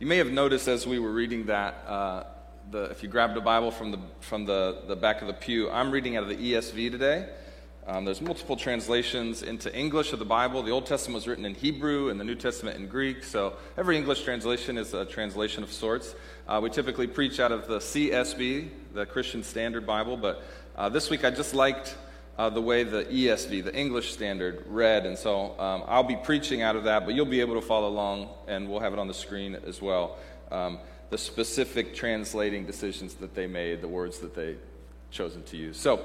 You may have noticed as we were reading that, uh, the, if you grabbed a Bible from, the, from the, the back of the pew, I'm reading out of the ESV today. Um, there's multiple translations into English of the Bible. The Old Testament was written in Hebrew and the New Testament in Greek, so every English translation is a translation of sorts. Uh, we typically preach out of the CSB, the Christian Standard Bible, but uh, this week I just liked uh, the way the ESV, the English Standard, read. And so um, I'll be preaching out of that, but you'll be able to follow along, and we'll have it on the screen as well. Um, the specific translating decisions that they made, the words that they chosen to use. So,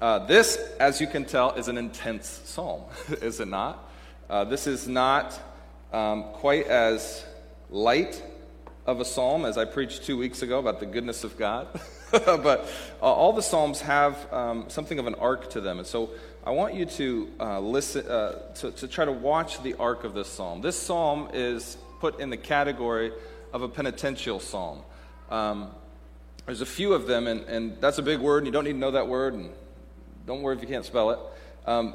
uh, this, as you can tell, is an intense psalm, is it not? Uh, this is not um, quite as light of a psalm as I preached two weeks ago about the goodness of God. but uh, all the Psalms have um, something of an arc to them. And so I want you to uh, listen, uh, to, to try to watch the arc of this psalm. This psalm is put in the category of a penitential psalm. Um, there's a few of them, and, and that's a big word, and you don't need to know that word, and don't worry if you can't spell it. Um,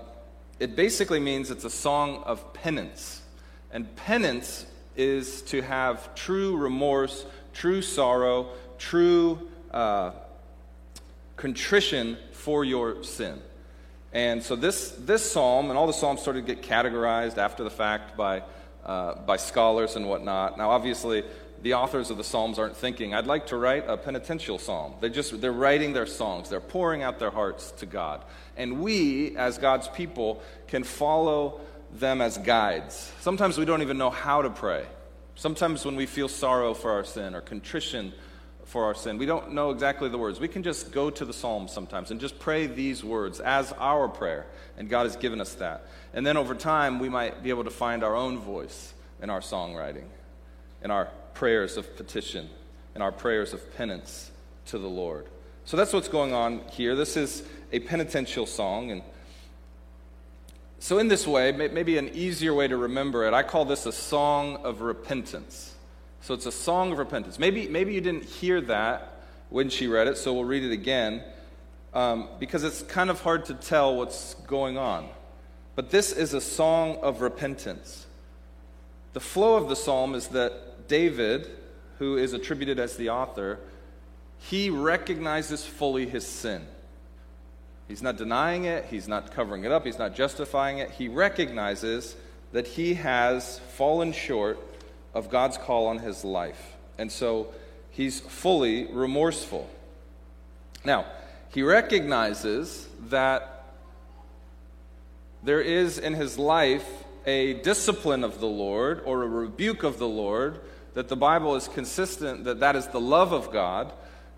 it basically means it's a song of penance. And penance is to have true remorse, true sorrow, true uh, contrition for your sin. And so this, this psalm, and all the psalms started to get categorized after the fact by, uh, by scholars and whatnot. Now, obviously, the authors of the psalms aren't thinking, I'd like to write a penitential psalm. They just, they're writing their songs. They're pouring out their hearts to God. And we, as God's people, can follow them as guides. Sometimes we don't even know how to pray. Sometimes when we feel sorrow for our sin or contrition for our sin. We don't know exactly the words. We can just go to the Psalms sometimes and just pray these words as our prayer, and God has given us that. And then over time, we might be able to find our own voice in our songwriting, in our prayers of petition, in our prayers of penance to the Lord. So that's what's going on here. This is a penitential song, and so in this way, maybe an easier way to remember it, I call this a song of repentance. So it's a song of repentance. Maybe, maybe you didn't hear that when she read it, so we'll read it again um, because it's kind of hard to tell what's going on. But this is a song of repentance. The flow of the psalm is that David, who is attributed as the author, he recognizes fully his sin. He's not denying it, he's not covering it up, he's not justifying it. He recognizes that he has fallen short of God's call on his life. And so he's fully remorseful. Now, he recognizes that there is in his life a discipline of the Lord or a rebuke of the Lord, that the Bible is consistent that that is the love of God.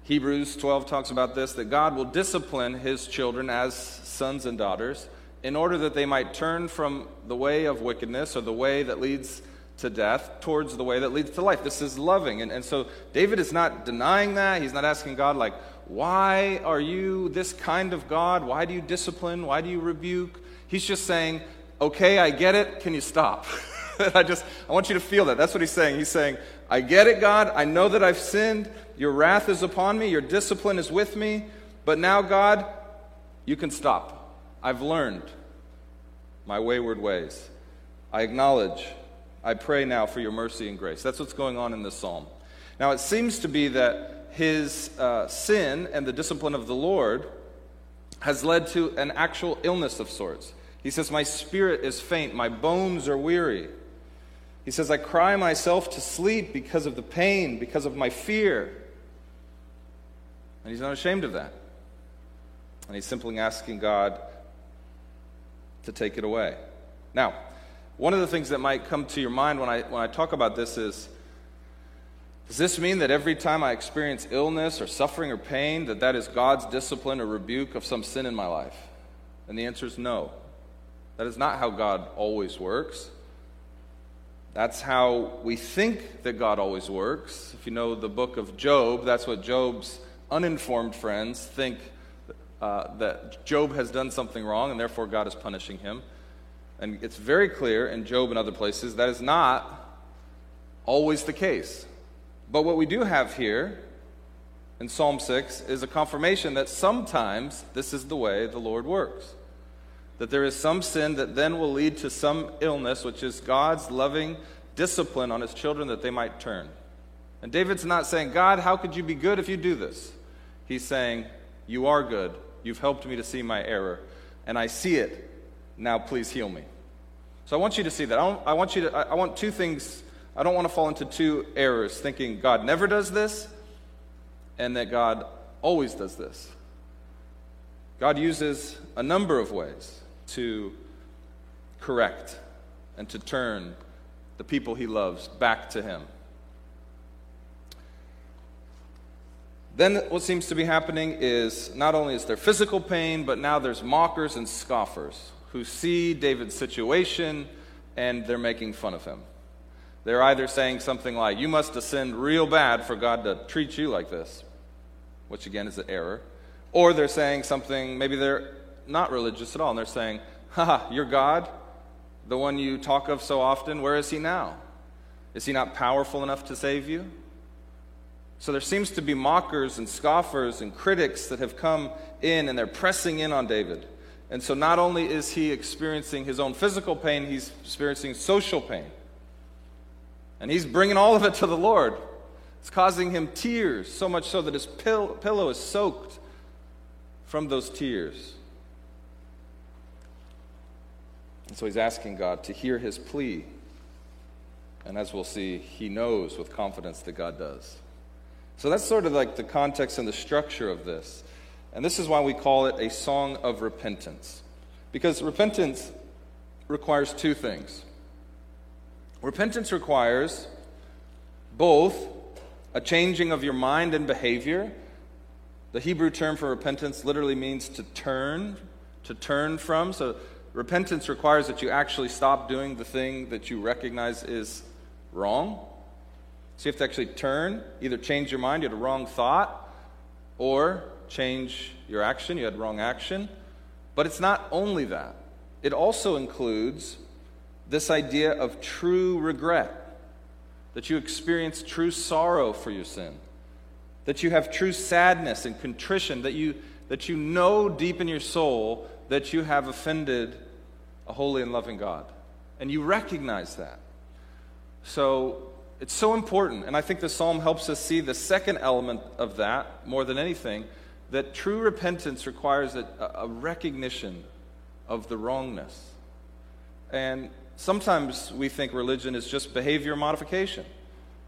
Hebrews 12 talks about this that God will discipline his children as sons and daughters in order that they might turn from the way of wickedness or the way that leads to death towards the way that leads to life. This is loving. And, and so David is not denying that. He's not asking God, like, why are you this kind of God? Why do you discipline? Why do you rebuke? He's just saying, okay, I get it. Can you stop? I just, I want you to feel that. That's what he's saying. He's saying, I get it, God. I know that I've sinned. Your wrath is upon me. Your discipline is with me. But now, God, you can stop. I've learned my wayward ways. I acknowledge I pray now for your mercy and grace. That's what's going on in this psalm. Now, it seems to be that his uh, sin and the discipline of the Lord has led to an actual illness of sorts. He says, My spirit is faint, my bones are weary. He says, I cry myself to sleep because of the pain, because of my fear. And he's not ashamed of that. And he's simply asking God to take it away. Now, one of the things that might come to your mind when I, when I talk about this is does this mean that every time I experience illness or suffering or pain, that that is God's discipline or rebuke of some sin in my life? And the answer is no. That is not how God always works. That's how we think that God always works. If you know the book of Job, that's what Job's uninformed friends think uh, that Job has done something wrong and therefore God is punishing him. And it's very clear in Job and other places that is not always the case. But what we do have here in Psalm 6 is a confirmation that sometimes this is the way the Lord works. That there is some sin that then will lead to some illness, which is God's loving discipline on his children that they might turn. And David's not saying, God, how could you be good if you do this? He's saying, You are good. You've helped me to see my error, and I see it. Now please heal me. So I want you to see that. I, I want you to, I, I want two things. I don't want to fall into two errors, thinking God never does this and that God always does this. God uses a number of ways to correct and to turn the people he loves back to him. Then, what seems to be happening is not only is there physical pain, but now there's mockers and scoffers who see David's situation and they're making fun of him. They're either saying something like, You must sinned real bad for God to treat you like this, which again is an error. Or they're saying something, maybe they're not religious at all, and they're saying, Ha, your God, the one you talk of so often, where is he now? Is he not powerful enough to save you? So there seems to be mockers and scoffers and critics that have come in and they're pressing in on David. And so not only is he experiencing his own physical pain, he's experiencing social pain. And he's bringing all of it to the Lord. It's causing him tears, so much so that his pill- pillow is soaked from those tears. And so he's asking God to hear his plea. And as we'll see, he knows with confidence that God does. So that's sort of like the context and the structure of this. And this is why we call it a song of repentance. Because repentance requires two things. Repentance requires both a changing of your mind and behavior. The Hebrew term for repentance literally means to turn, to turn from. So repentance requires that you actually stop doing the thing that you recognize is wrong. So you have to actually turn, either change your mind, you had a wrong thought, or change your action, you had wrong action. But it's not only that, it also includes this idea of true regret, that you experience true sorrow for your sin, that you have true sadness and contrition, that you, that you know deep in your soul that you have offended a holy and loving God. And you recognize that. So it's so important, and I think the psalm helps us see the second element of that more than anything that true repentance requires a, a recognition of the wrongness. And sometimes we think religion is just behavior modification.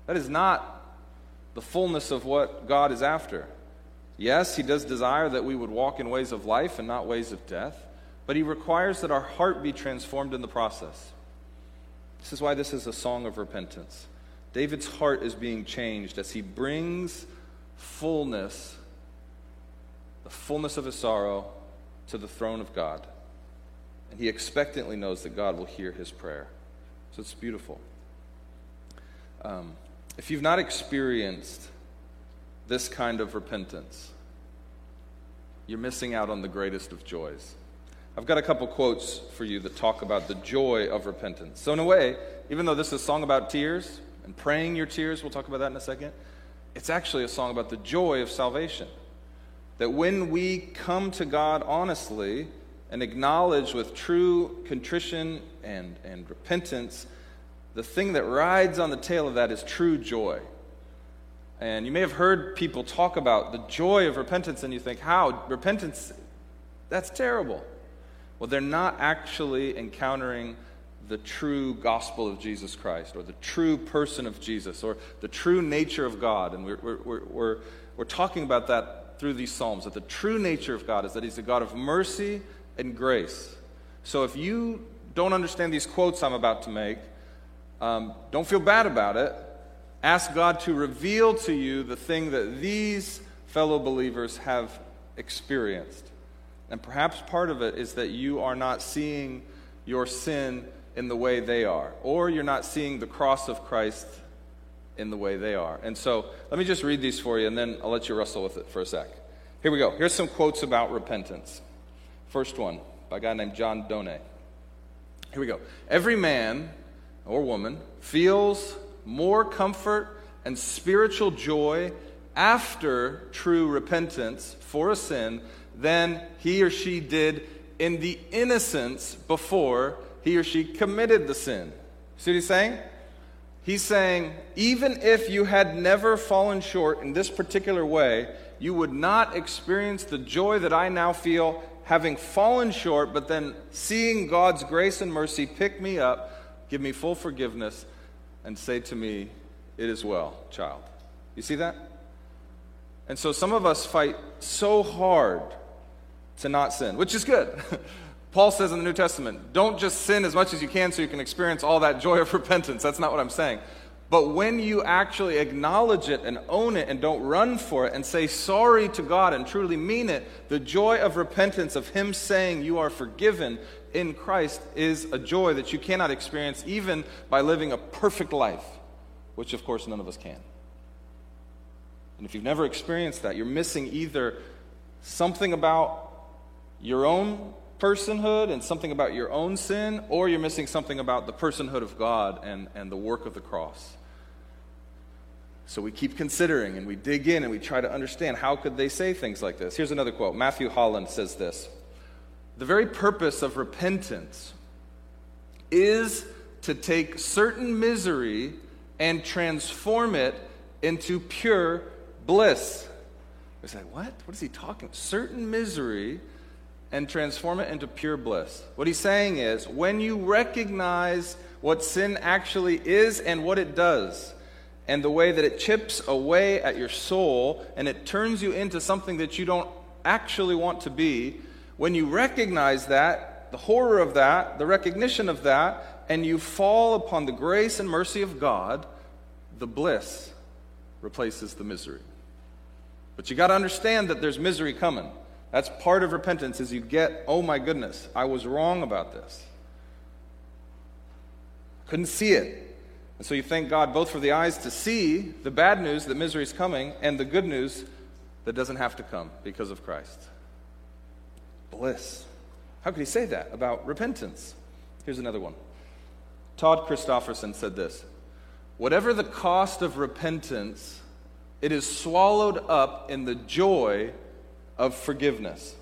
That is not the fullness of what God is after. Yes, He does desire that we would walk in ways of life and not ways of death, but He requires that our heart be transformed in the process. This is why this is a song of repentance. David's heart is being changed as he brings fullness, the fullness of his sorrow, to the throne of God. And he expectantly knows that God will hear his prayer. So it's beautiful. Um, if you've not experienced this kind of repentance, you're missing out on the greatest of joys. I've got a couple quotes for you that talk about the joy of repentance. So, in a way, even though this is a song about tears, and praying your tears, we'll talk about that in a second, it's actually a song about the joy of salvation. That when we come to God honestly and acknowledge with true contrition and, and repentance, the thing that rides on the tail of that is true joy. And you may have heard people talk about the joy of repentance, and you think, how? Repentance, that's terrible. Well, they're not actually encountering the true gospel of Jesus Christ, or the true person of Jesus, or the true nature of God. And we're, we're, we're, we're talking about that through these Psalms that the true nature of God is that He's a God of mercy and grace. So if you don't understand these quotes I'm about to make, um, don't feel bad about it. Ask God to reveal to you the thing that these fellow believers have experienced. And perhaps part of it is that you are not seeing your sin in the way they are, or you're not seeing the cross of Christ in the way they are. And so let me just read these for you, and then I'll let you wrestle with it for a sec. Here we go. Here's some quotes about repentance. First one by a guy named John Donne. Here we go. Every man or woman feels more comfort and spiritual joy after true repentance for a sin than he or she did in the innocence before he or she committed the sin. See what he's saying? He's saying, even if you had never fallen short in this particular way, you would not experience the joy that I now feel having fallen short, but then seeing God's grace and mercy pick me up, give me full forgiveness, and say to me, It is well, child. You see that? And so some of us fight so hard to not sin, which is good. Paul says in the New Testament, don't just sin as much as you can so you can experience all that joy of repentance. That's not what I'm saying. But when you actually acknowledge it and own it and don't run for it and say sorry to God and truly mean it, the joy of repentance, of Him saying you are forgiven in Christ, is a joy that you cannot experience even by living a perfect life, which of course none of us can. And if you've never experienced that, you're missing either something about your own personhood and something about your own sin, or you're missing something about the personhood of God and, and the work of the cross. So we keep considering and we dig in and we try to understand how could they say things like this. Here's another quote. Matthew Holland says this. The very purpose of repentance is to take certain misery and transform it into pure bliss. We say, what? What is he talking? Certain misery and transform it into pure bliss. What he's saying is, when you recognize what sin actually is and what it does, and the way that it chips away at your soul and it turns you into something that you don't actually want to be, when you recognize that, the horror of that, the recognition of that, and you fall upon the grace and mercy of God, the bliss replaces the misery. But you got to understand that there's misery coming. That's part of repentance is you get, "Oh my goodness, I was wrong about this." Couldn't see it. And so you thank God both for the eyes to see the bad news that misery is coming and the good news that doesn't have to come because of Christ. Bliss. How could he say that about repentance? Here's another one. Todd Christofferson said this Whatever the cost of repentance, it is swallowed up in the joy of forgiveness.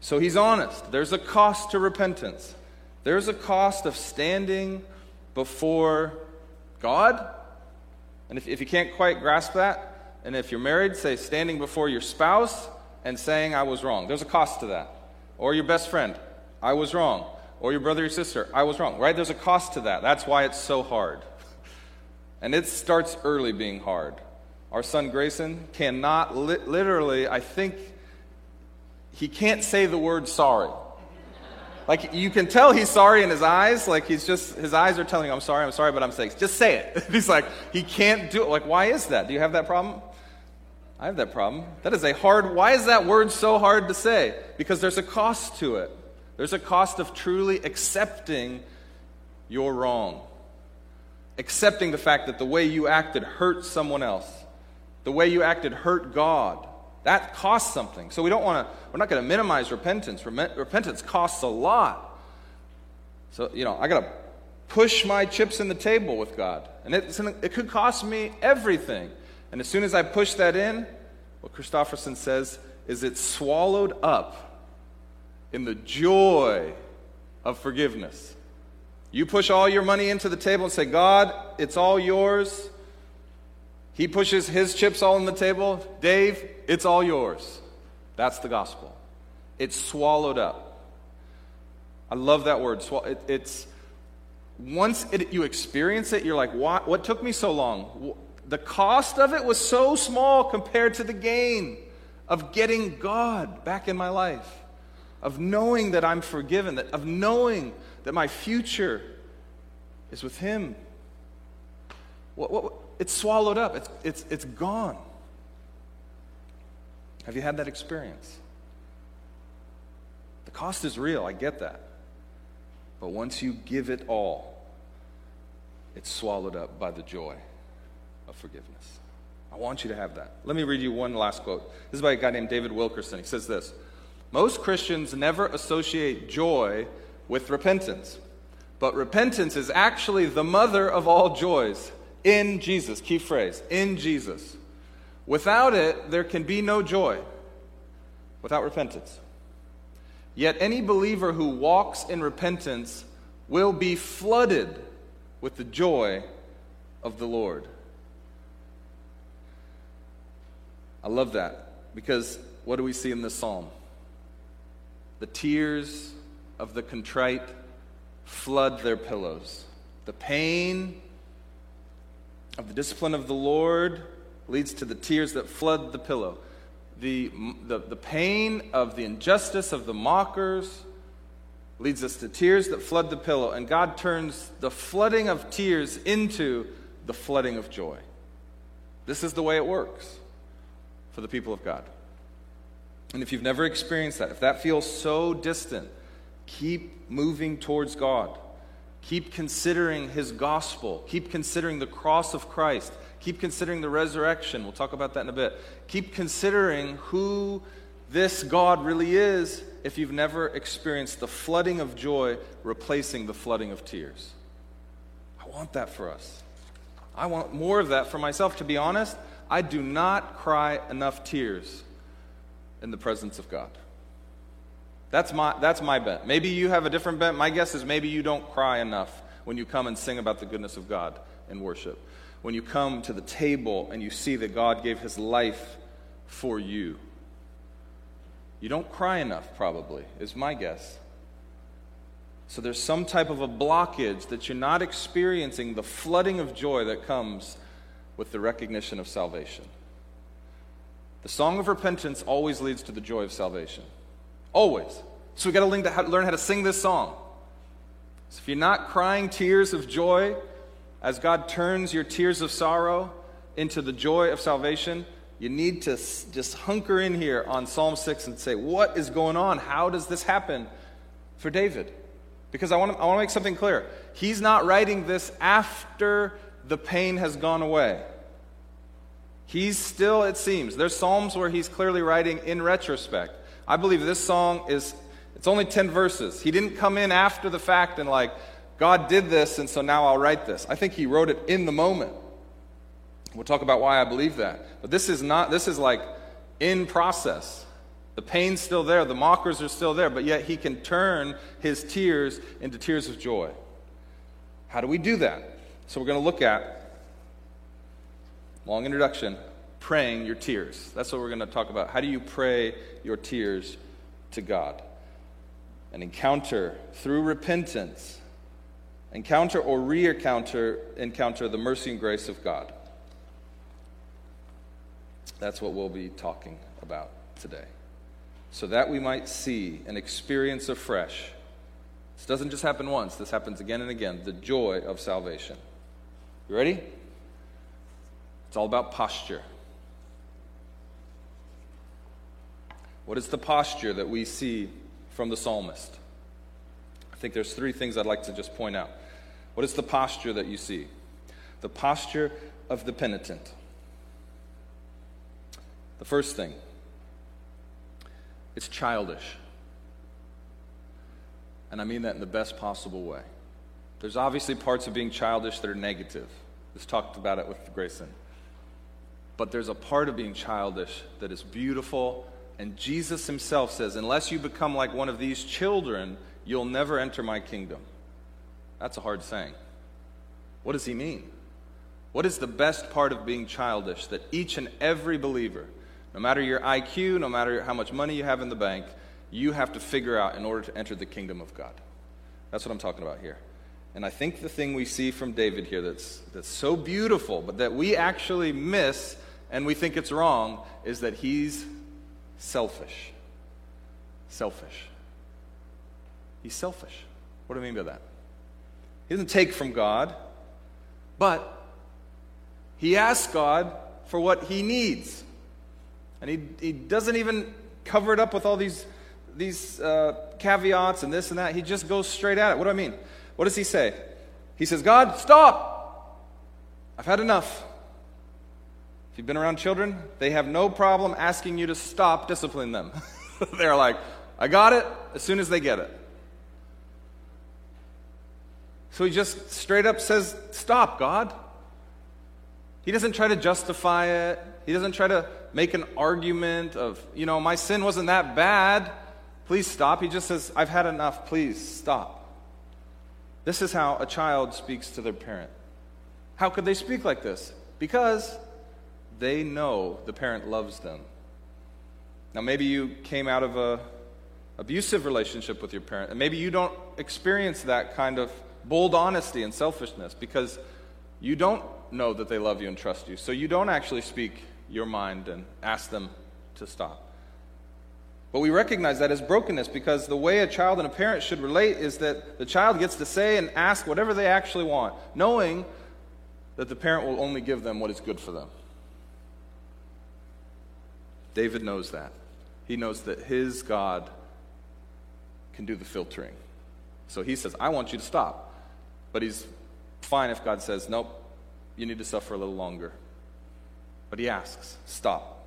So he's honest. There's a cost to repentance. There's a cost of standing before God? And if, if you can't quite grasp that, and if you're married, say standing before your spouse and saying, I was wrong. There's a cost to that. Or your best friend, I was wrong. Or your brother or sister, I was wrong, right? There's a cost to that. That's why it's so hard. And it starts early being hard. Our son Grayson cannot li- literally, I think, he can't say the word sorry. Like you can tell he's sorry in his eyes. Like he's just, his eyes are telling him, I'm sorry, I'm sorry, but I'm saying, just say it. he's like, he can't do it. Like, why is that? Do you have that problem? I have that problem. That is a hard, why is that word so hard to say? Because there's a cost to it. There's a cost of truly accepting you're wrong. Accepting the fact that the way you acted hurt someone else. The way you acted hurt God. That costs something. So we don't want to, we're not going to minimize repentance. Repentance costs a lot. So, you know, I got to push my chips in the table with God. And it, it could cost me everything. And as soon as I push that in, what Christofferson says is it's swallowed up in the joy of forgiveness. You push all your money into the table and say, God, it's all yours. He pushes his chips all on the table. Dave, it's all yours. That's the gospel. It's swallowed up. I love that word. It, it's once it, you experience it, you're like, what, what took me so long? The cost of it was so small compared to the gain of getting God back in my life, of knowing that I'm forgiven, that, of knowing that my future is with Him. What, what, it's swallowed up, it's, it's, it's gone. Have you had that experience? The cost is real, I get that. But once you give it all, it's swallowed up by the joy of forgiveness. I want you to have that. Let me read you one last quote. This is by a guy named David Wilkerson. He says this Most Christians never associate joy with repentance, but repentance is actually the mother of all joys in Jesus. Key phrase in Jesus. Without it, there can be no joy. Without repentance. Yet any believer who walks in repentance will be flooded with the joy of the Lord. I love that because what do we see in this psalm? The tears of the contrite flood their pillows. The pain of the discipline of the Lord leads to the tears that flood the pillow. The, the, the pain of the injustice of the mockers leads us to tears that flood the pillow. And God turns the flooding of tears into the flooding of joy. This is the way it works for the people of God. And if you've never experienced that, if that feels so distant, keep moving towards God. Keep considering His gospel. Keep considering the cross of Christ. Keep considering the resurrection. We'll talk about that in a bit. Keep considering who this God really is if you've never experienced the flooding of joy replacing the flooding of tears. I want that for us. I want more of that for myself. To be honest, I do not cry enough tears in the presence of God. That's my, that's my bet. Maybe you have a different bet. My guess is maybe you don't cry enough when you come and sing about the goodness of God in worship. When you come to the table and you see that God gave his life for you. You don't cry enough, probably, is my guess. So there's some type of a blockage that you're not experiencing the flooding of joy that comes with the recognition of salvation. The song of repentance always leads to the joy of salvation. Always. So we got to learn how to sing this song. So if you're not crying tears of joy as God turns your tears of sorrow into the joy of salvation, you need to just hunker in here on Psalm 6 and say, What is going on? How does this happen for David? Because I want to, I want to make something clear. He's not writing this after the pain has gone away. He's still, it seems, there's Psalms where he's clearly writing in retrospect. I believe this song is, it's only 10 verses. He didn't come in after the fact and like, God did this, and so now I'll write this. I think he wrote it in the moment. We'll talk about why I believe that. But this is not, this is like in process. The pain's still there, the mockers are still there, but yet he can turn his tears into tears of joy. How do we do that? So we're going to look at, long introduction, praying your tears. That's what we're going to talk about. How do you pray your tears to God? An encounter through repentance. Encounter or re-encounter encounter the mercy and grace of God. That's what we'll be talking about today. So that we might see and experience afresh. This doesn't just happen once, this happens again and again. The joy of salvation. You ready? It's all about posture. What is the posture that we see from the psalmist? I think there's three things I'd like to just point out. What is the posture that you see? The posture of the penitent. The first thing, it's childish. And I mean that in the best possible way. There's obviously parts of being childish that are negative. Let's talked about it with Grayson. But there's a part of being childish that is beautiful. And Jesus himself says, unless you become like one of these children, you'll never enter my kingdom. That's a hard saying. What does he mean? What is the best part of being childish that each and every believer, no matter your IQ, no matter how much money you have in the bank, you have to figure out in order to enter the kingdom of God. That's what I'm talking about here. And I think the thing we see from David here that's, that's so beautiful, but that we actually miss and we think it's wrong, is that he's selfish. Selfish. He's selfish. What do I mean by that? He doesn't take from God, but he asks God for what he needs. And he, he doesn't even cover it up with all these, these uh, caveats and this and that. He just goes straight at it. What do I mean? What does he say? He says, God, stop! I've had enough. If you've been around children, they have no problem asking you to stop disciplining them. They're like, I got it as soon as they get it. So he just straight up says, Stop, God. He doesn't try to justify it. He doesn't try to make an argument of, you know, my sin wasn't that bad. Please stop. He just says, I've had enough. Please stop. This is how a child speaks to their parent. How could they speak like this? Because they know the parent loves them. Now, maybe you came out of a abusive relationship with your parent, and maybe you don't experience that kind of bold honesty and selfishness because you don't know that they love you and trust you. So you don't actually speak your mind and ask them to stop. But we recognize that as brokenness because the way a child and a parent should relate is that the child gets to say and ask whatever they actually want, knowing that the parent will only give them what is good for them. David knows that. He knows that his God can do the filtering. So he says, I want you to stop. But he's fine if God says, Nope, you need to suffer a little longer. But he asks, Stop.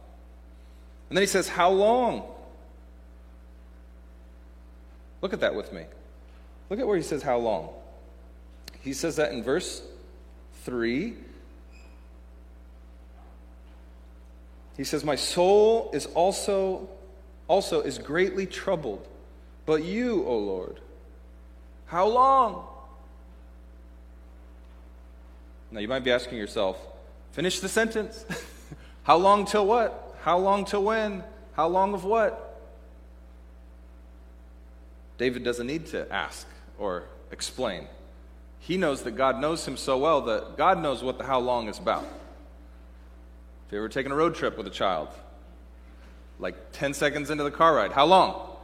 And then he says, How long? Look at that with me. Look at where he says, How long? He says that in verse 3. He says, My soul is also, also is greatly troubled. But you, O Lord, how long? Now you might be asking yourself, finish the sentence. how long till what? How long till when? How long of what? David doesn't need to ask or explain. He knows that God knows him so well that God knows what the how long is about. If you ever taken a road trip with a child, like 10 seconds into the car ride, how long?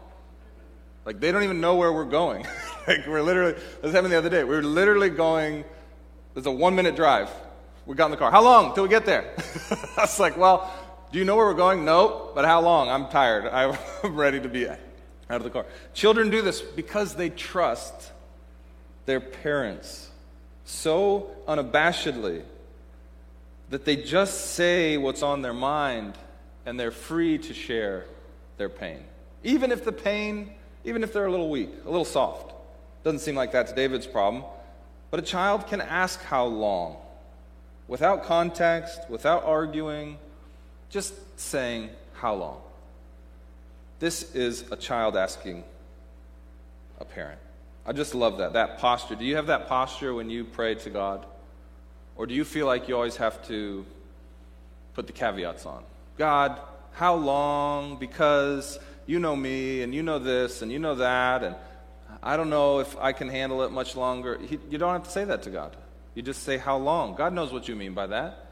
Like they don't even know where we're going. like we're literally, this happened the other day. We were literally going, it's a one minute drive. We got in the car. How long till we get there? I was like, well, do you know where we're going? No, but how long? I'm tired. I'm ready to be out of the car. Children do this because they trust their parents so unabashedly that they just say what's on their mind and they're free to share their pain. Even if the pain even if they're a little weak, a little soft. Doesn't seem like that's David's problem. But a child can ask how long, without context, without arguing, just saying how long. This is a child asking a parent. I just love that, that posture. Do you have that posture when you pray to God? Or do you feel like you always have to put the caveats on? God, how long? Because you know me, and you know this, and you know that, and I don't know if I can handle it much longer. You don't have to say that to God. You just say, How long? God knows what you mean by that.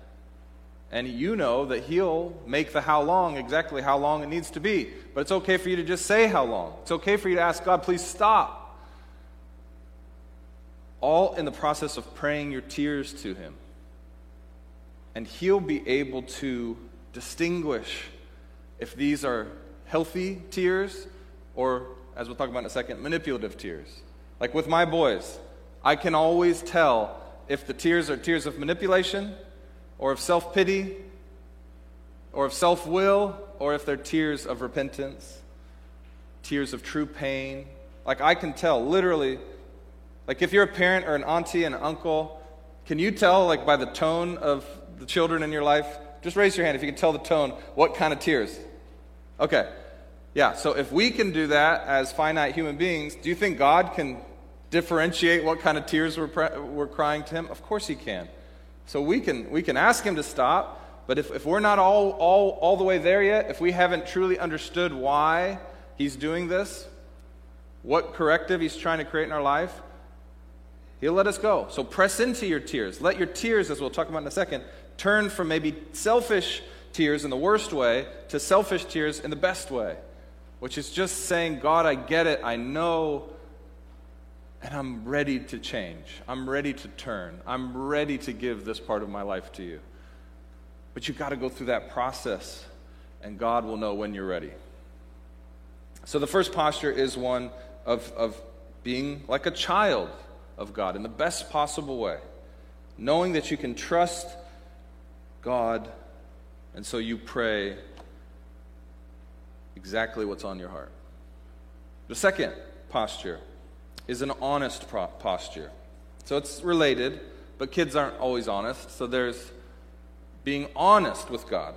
And you know that He'll make the how long exactly how long it needs to be. But it's okay for you to just say how long. It's okay for you to ask God, please stop. All in the process of praying your tears to Him. And He'll be able to distinguish if these are healthy tears or, as we'll talk about in a second, manipulative tears. Like with my boys, I can always tell if the tears are tears of manipulation or of self pity or of self will or if they're tears of repentance, tears of true pain. Like I can tell, literally, like if you're a parent or an auntie and an uncle, can you tell, like by the tone of the children in your life? Just raise your hand if you can tell the tone, what kind of tears? Okay. Yeah, so if we can do that as finite human beings, do you think God can differentiate what kind of tears we're, pre- we're crying to Him? Of course He can. So we can, we can ask Him to stop, but if, if we're not all, all, all the way there yet, if we haven't truly understood why He's doing this, what corrective He's trying to create in our life, He'll let us go. So press into your tears. Let your tears, as we'll talk about in a second, turn from maybe selfish tears in the worst way to selfish tears in the best way, which is just saying, God, I get it, I know, and I'm ready to change. I'm ready to turn. I'm ready to give this part of my life to you. But you've got to go through that process, and God will know when you're ready. So the first posture is one of, of being like a child of God in the best possible way, knowing that you can trust God and so you pray exactly what's on your heart. The second posture is an honest pro- posture. So it's related, but kids aren't always honest. So there's being honest with God.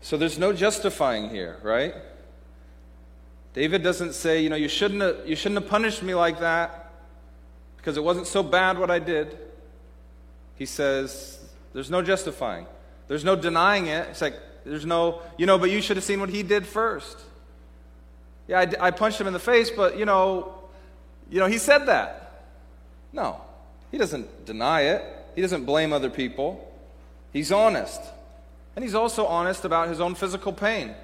So there's no justifying here, right? David doesn't say, you know, you shouldn't have, you shouldn't have punished me like that because it wasn't so bad what I did. He says, There's no justifying, there's no denying it. It's like, there's no, you know, but you should have seen what he did first. Yeah, I, I punched him in the face, but, you know, you know, he said that. No, he doesn't deny it. He doesn't blame other people. He's honest. And he's also honest about his own physical pain.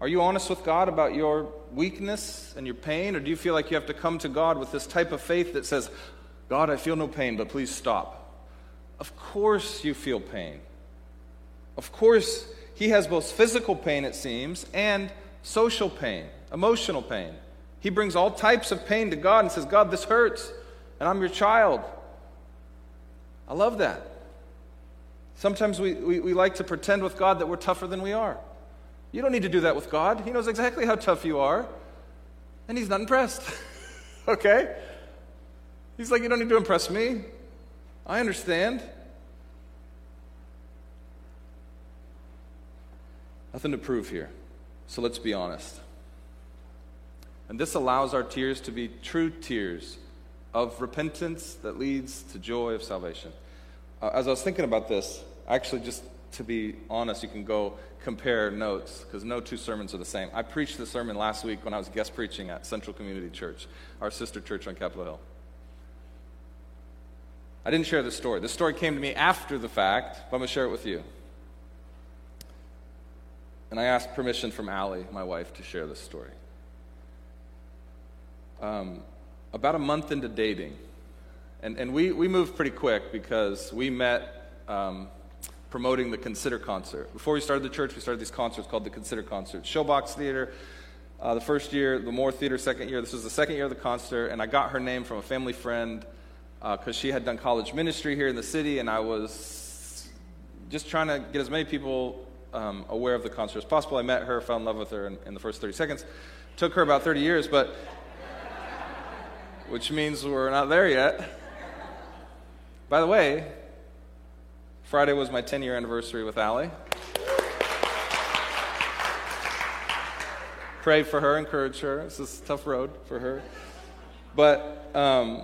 Are you honest with God about your weakness and your pain? Or do you feel like you have to come to God with this type of faith that says, God, I feel no pain, but please stop? Of course you feel pain. Of course, he has both physical pain, it seems, and social pain, emotional pain. He brings all types of pain to God and says, God, this hurts, and I'm your child. I love that. Sometimes we, we, we, like to pretend with God that we're tougher than we are. You don't need to do that with God. He knows exactly how tough you are, and He's not impressed. okay? He's like, You don't need to impress me. I understand. Nothing to prove here. So let's be honest. And this allows our tears to be true tears of repentance that leads to joy of salvation. Uh, as I was thinking about this, I actually, just to be honest, you can go compare notes because no two sermons are the same. I preached the sermon last week when I was guest preaching at Central Community Church, our sister church on Capitol Hill. I didn't share this story. This story came to me after the fact, but I'm going to share it with you. And I asked permission from Allie, my wife, to share this story. Um, about a month into dating, and, and we, we moved pretty quick because we met um, promoting the Consider concert. Before we started the church, we started these concerts called the Consider concert. Showbox Theater, uh, the first year, the Moore Theater, second year. This was the second year of the concert, and I got her name from a family friend because uh, she had done college ministry here in the city, and I was just trying to get as many people um, aware of the concert as possible. I met her, fell in love with her in, in the first 30 seconds. Took her about 30 years, but which means we're not there yet. By the way, Friday was my 10 year anniversary with Allie. Pray for her, encourage her. This is a tough road for her. But um,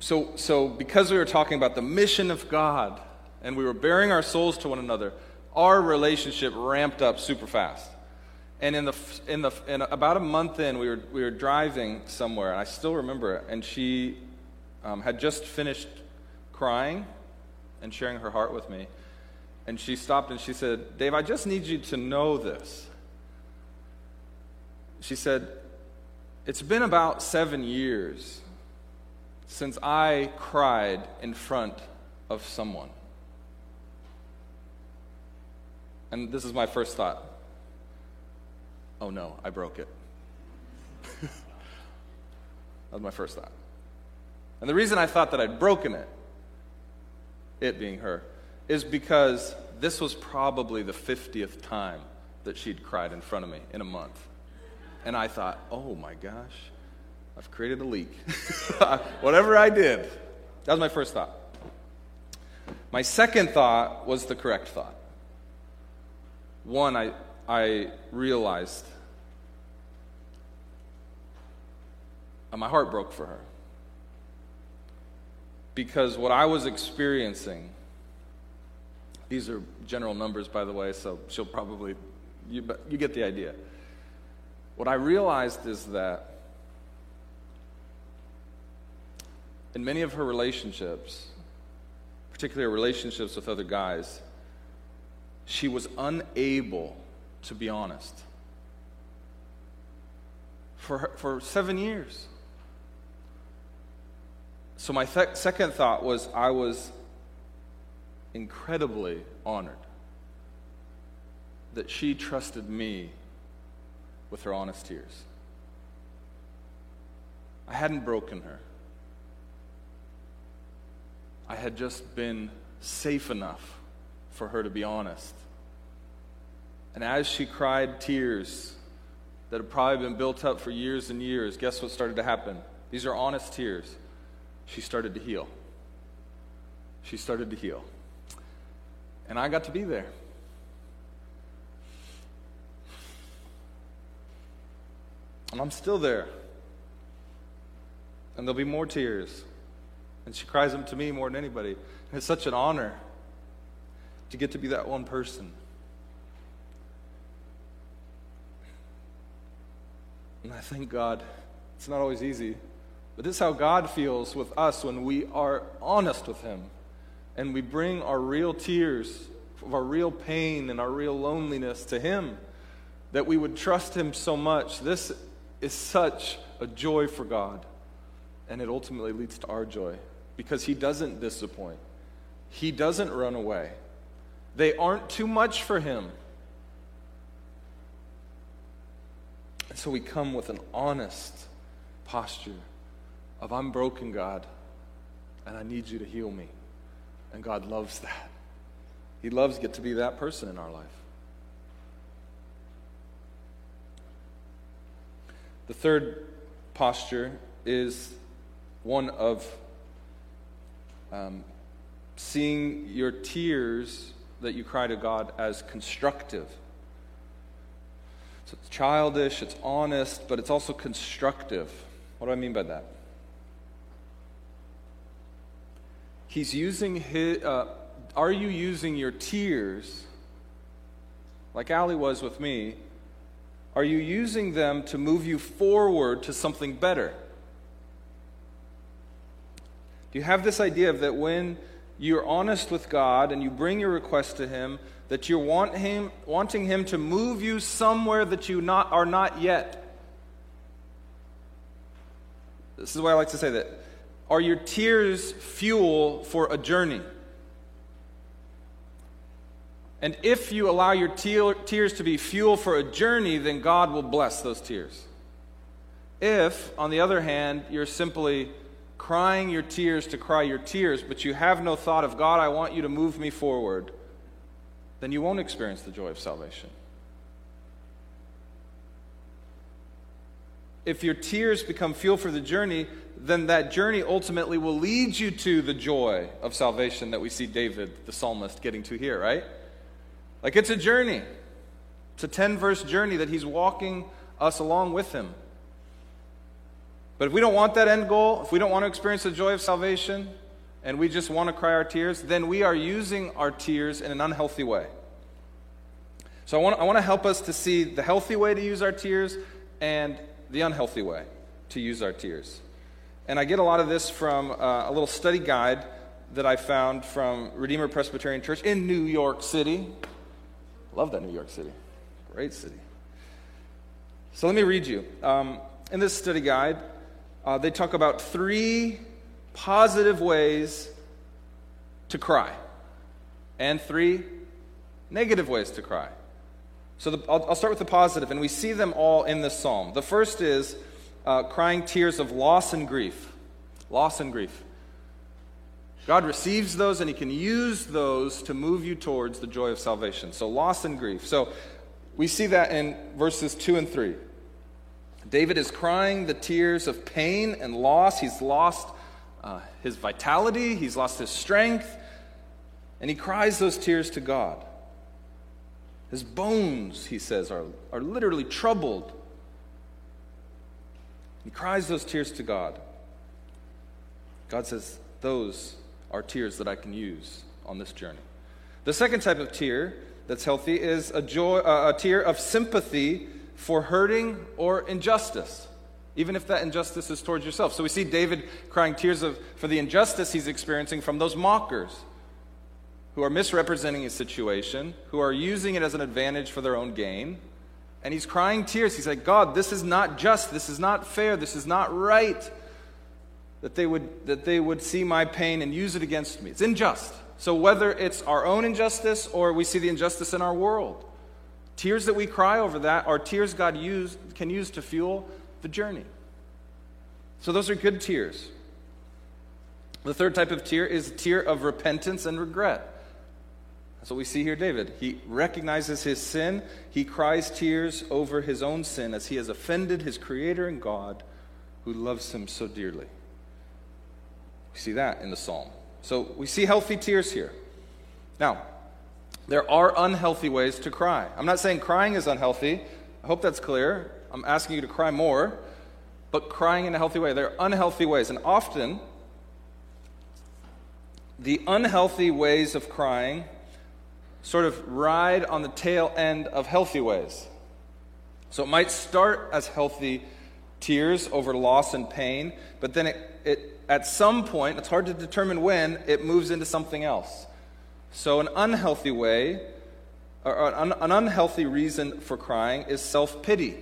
so, so because we were talking about the mission of God and we were baring our souls to one another, our relationship ramped up super fast. And in the, in the, in about a month in, we were, we were driving somewhere, and I still remember it. And she um, had just finished crying and sharing her heart with me. And she stopped and she said, Dave, I just need you to know this. She said, It's been about seven years since I cried in front of someone. And this is my first thought. Oh no, I broke it. that was my first thought. And the reason I thought that I'd broken it, it being her, is because this was probably the 50th time that she'd cried in front of me in a month. And I thought, oh my gosh, I've created a leak. Whatever I did. That was my first thought. My second thought was the correct thought. One, I, I realized uh, my heart broke for her. Because what I was experiencing, these are general numbers, by the way, so she'll probably, you, you get the idea. What I realized is that in many of her relationships, particularly relationships with other guys, she was unable to be honest for, her, for seven years. So, my th- second thought was I was incredibly honored that she trusted me with her honest tears. I hadn't broken her. I had just been safe enough for her to be honest. And as she cried tears that had probably been built up for years and years, guess what started to happen? These are honest tears. She started to heal. She started to heal. And I got to be there. And I'm still there. and there'll be more tears. And she cries them to me more than anybody. And it's such an honor to get to be that one person. And I thank God. It's not always easy, but this is how God feels with us when we are honest with Him and we bring our real tears our real pain and our real loneliness to Him. That we would trust Him so much. This is such a joy for God. And it ultimately leads to our joy because He doesn't disappoint, He doesn't run away. They aren't too much for Him. And so we come with an honest posture of, I'm broken, God, and I need you to heal me. And God loves that. He loves get to be that person in our life. The third posture is one of um, seeing your tears that you cry to God as constructive. So it's childish, it's honest, but it's also constructive. What do I mean by that? He's using his. Uh, are you using your tears, like Ali was with me? Are you using them to move you forward to something better? Do you have this idea of that when you're honest with God and you bring your request to Him, that you're want him, wanting Him to move you somewhere that you not, are not yet? This is why I like to say that. Are your tears fuel for a journey? And if you allow your tears to be fuel for a journey, then God will bless those tears. If, on the other hand, you're simply crying your tears to cry your tears, but you have no thought of, God, I want you to move me forward, then you won't experience the joy of salvation. If your tears become fuel for the journey, then that journey ultimately will lead you to the joy of salvation that we see David, the psalmist, getting to here, right? Like it's a journey. It's a 10 verse journey that he's walking us along with him. But if we don't want that end goal, if we don't want to experience the joy of salvation, and we just want to cry our tears, then we are using our tears in an unhealthy way. So I want, I want to help us to see the healthy way to use our tears and the unhealthy way to use our tears. And I get a lot of this from uh, a little study guide that I found from Redeemer Presbyterian Church in New York City. Love that New York City. Great city. So let me read you. Um, in this study guide, uh, they talk about three positive ways to cry and three negative ways to cry. So the, I'll, I'll, start with the positive, and we see them all in this psalm. The first is uh, crying tears of loss and grief. Loss and grief. God receives those and He can use those to move you towards the joy of salvation. So, loss and grief. So, we see that in verses 2 and 3. David is crying the tears of pain and loss. He's lost uh, his vitality, he's lost his strength, and he cries those tears to God. His bones, he says, are, are literally troubled. He cries those tears to God. God says, Those are tears that I can use on this journey. The second type of tear that's healthy is a, joy, uh, a tear of sympathy for hurting or injustice, even if that injustice is towards yourself. So we see David crying tears of, for the injustice he's experiencing from those mockers who are misrepresenting his situation, who are using it as an advantage for their own gain. And he's crying tears. He's like, God, this is not just. This is not fair. This is not right that they would, that they would see my pain and use it against me. It's unjust. So, whether it's our own injustice or we see the injustice in our world, tears that we cry over that are tears God use, can use to fuel the journey. So, those are good tears. The third type of tear is tear of repentance and regret. What we see here, David. He recognizes his sin. He cries tears over his own sin as he has offended his Creator and God who loves him so dearly. We see that in the psalm. So we see healthy tears here. Now, there are unhealthy ways to cry. I'm not saying crying is unhealthy. I hope that's clear. I'm asking you to cry more. but crying in a healthy way. There are unhealthy ways. And often, the unhealthy ways of crying sort of ride on the tail end of healthy ways. So it might start as healthy tears over loss and pain, but then it, it, at some point, it's hard to determine when, it moves into something else. So, an unhealthy way, or an, an unhealthy reason for crying is self pity.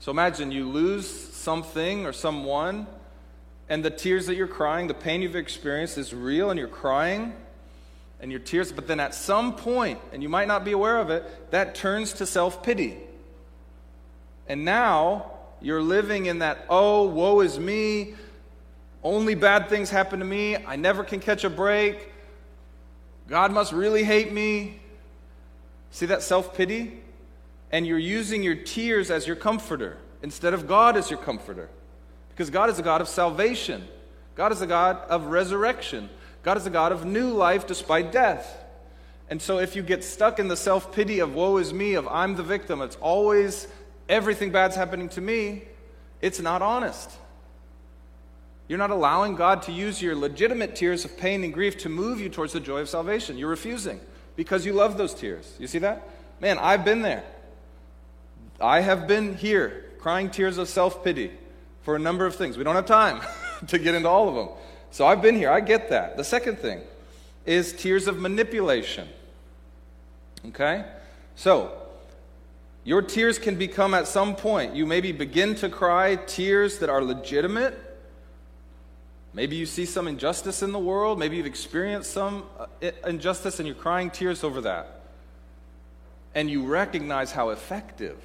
So, imagine you lose something or someone, and the tears that you're crying, the pain you've experienced is real, and you're crying and your tears, but then at some point, and you might not be aware of it, that turns to self pity. And now you're living in that, oh, woe is me, only bad things happen to me, I never can catch a break, God must really hate me. See that self pity? And you're using your tears as your comforter instead of God as your comforter. Because God is a God of salvation, God is a God of resurrection. God is a God of new life despite death. And so if you get stuck in the self pity of woe is me, of I'm the victim, it's always everything bad's happening to me, it's not honest. You're not allowing God to use your legitimate tears of pain and grief to move you towards the joy of salvation. You're refusing because you love those tears. You see that? Man, I've been there. I have been here crying tears of self pity for a number of things. We don't have time to get into all of them. So I've been here. I get that. The second thing is tears of manipulation. Okay? So, your tears can become at some point, you maybe begin to cry tears that are legitimate. Maybe you see some injustice in the world. Maybe you've experienced some uh, injustice and you're crying tears over that. And you recognize how effective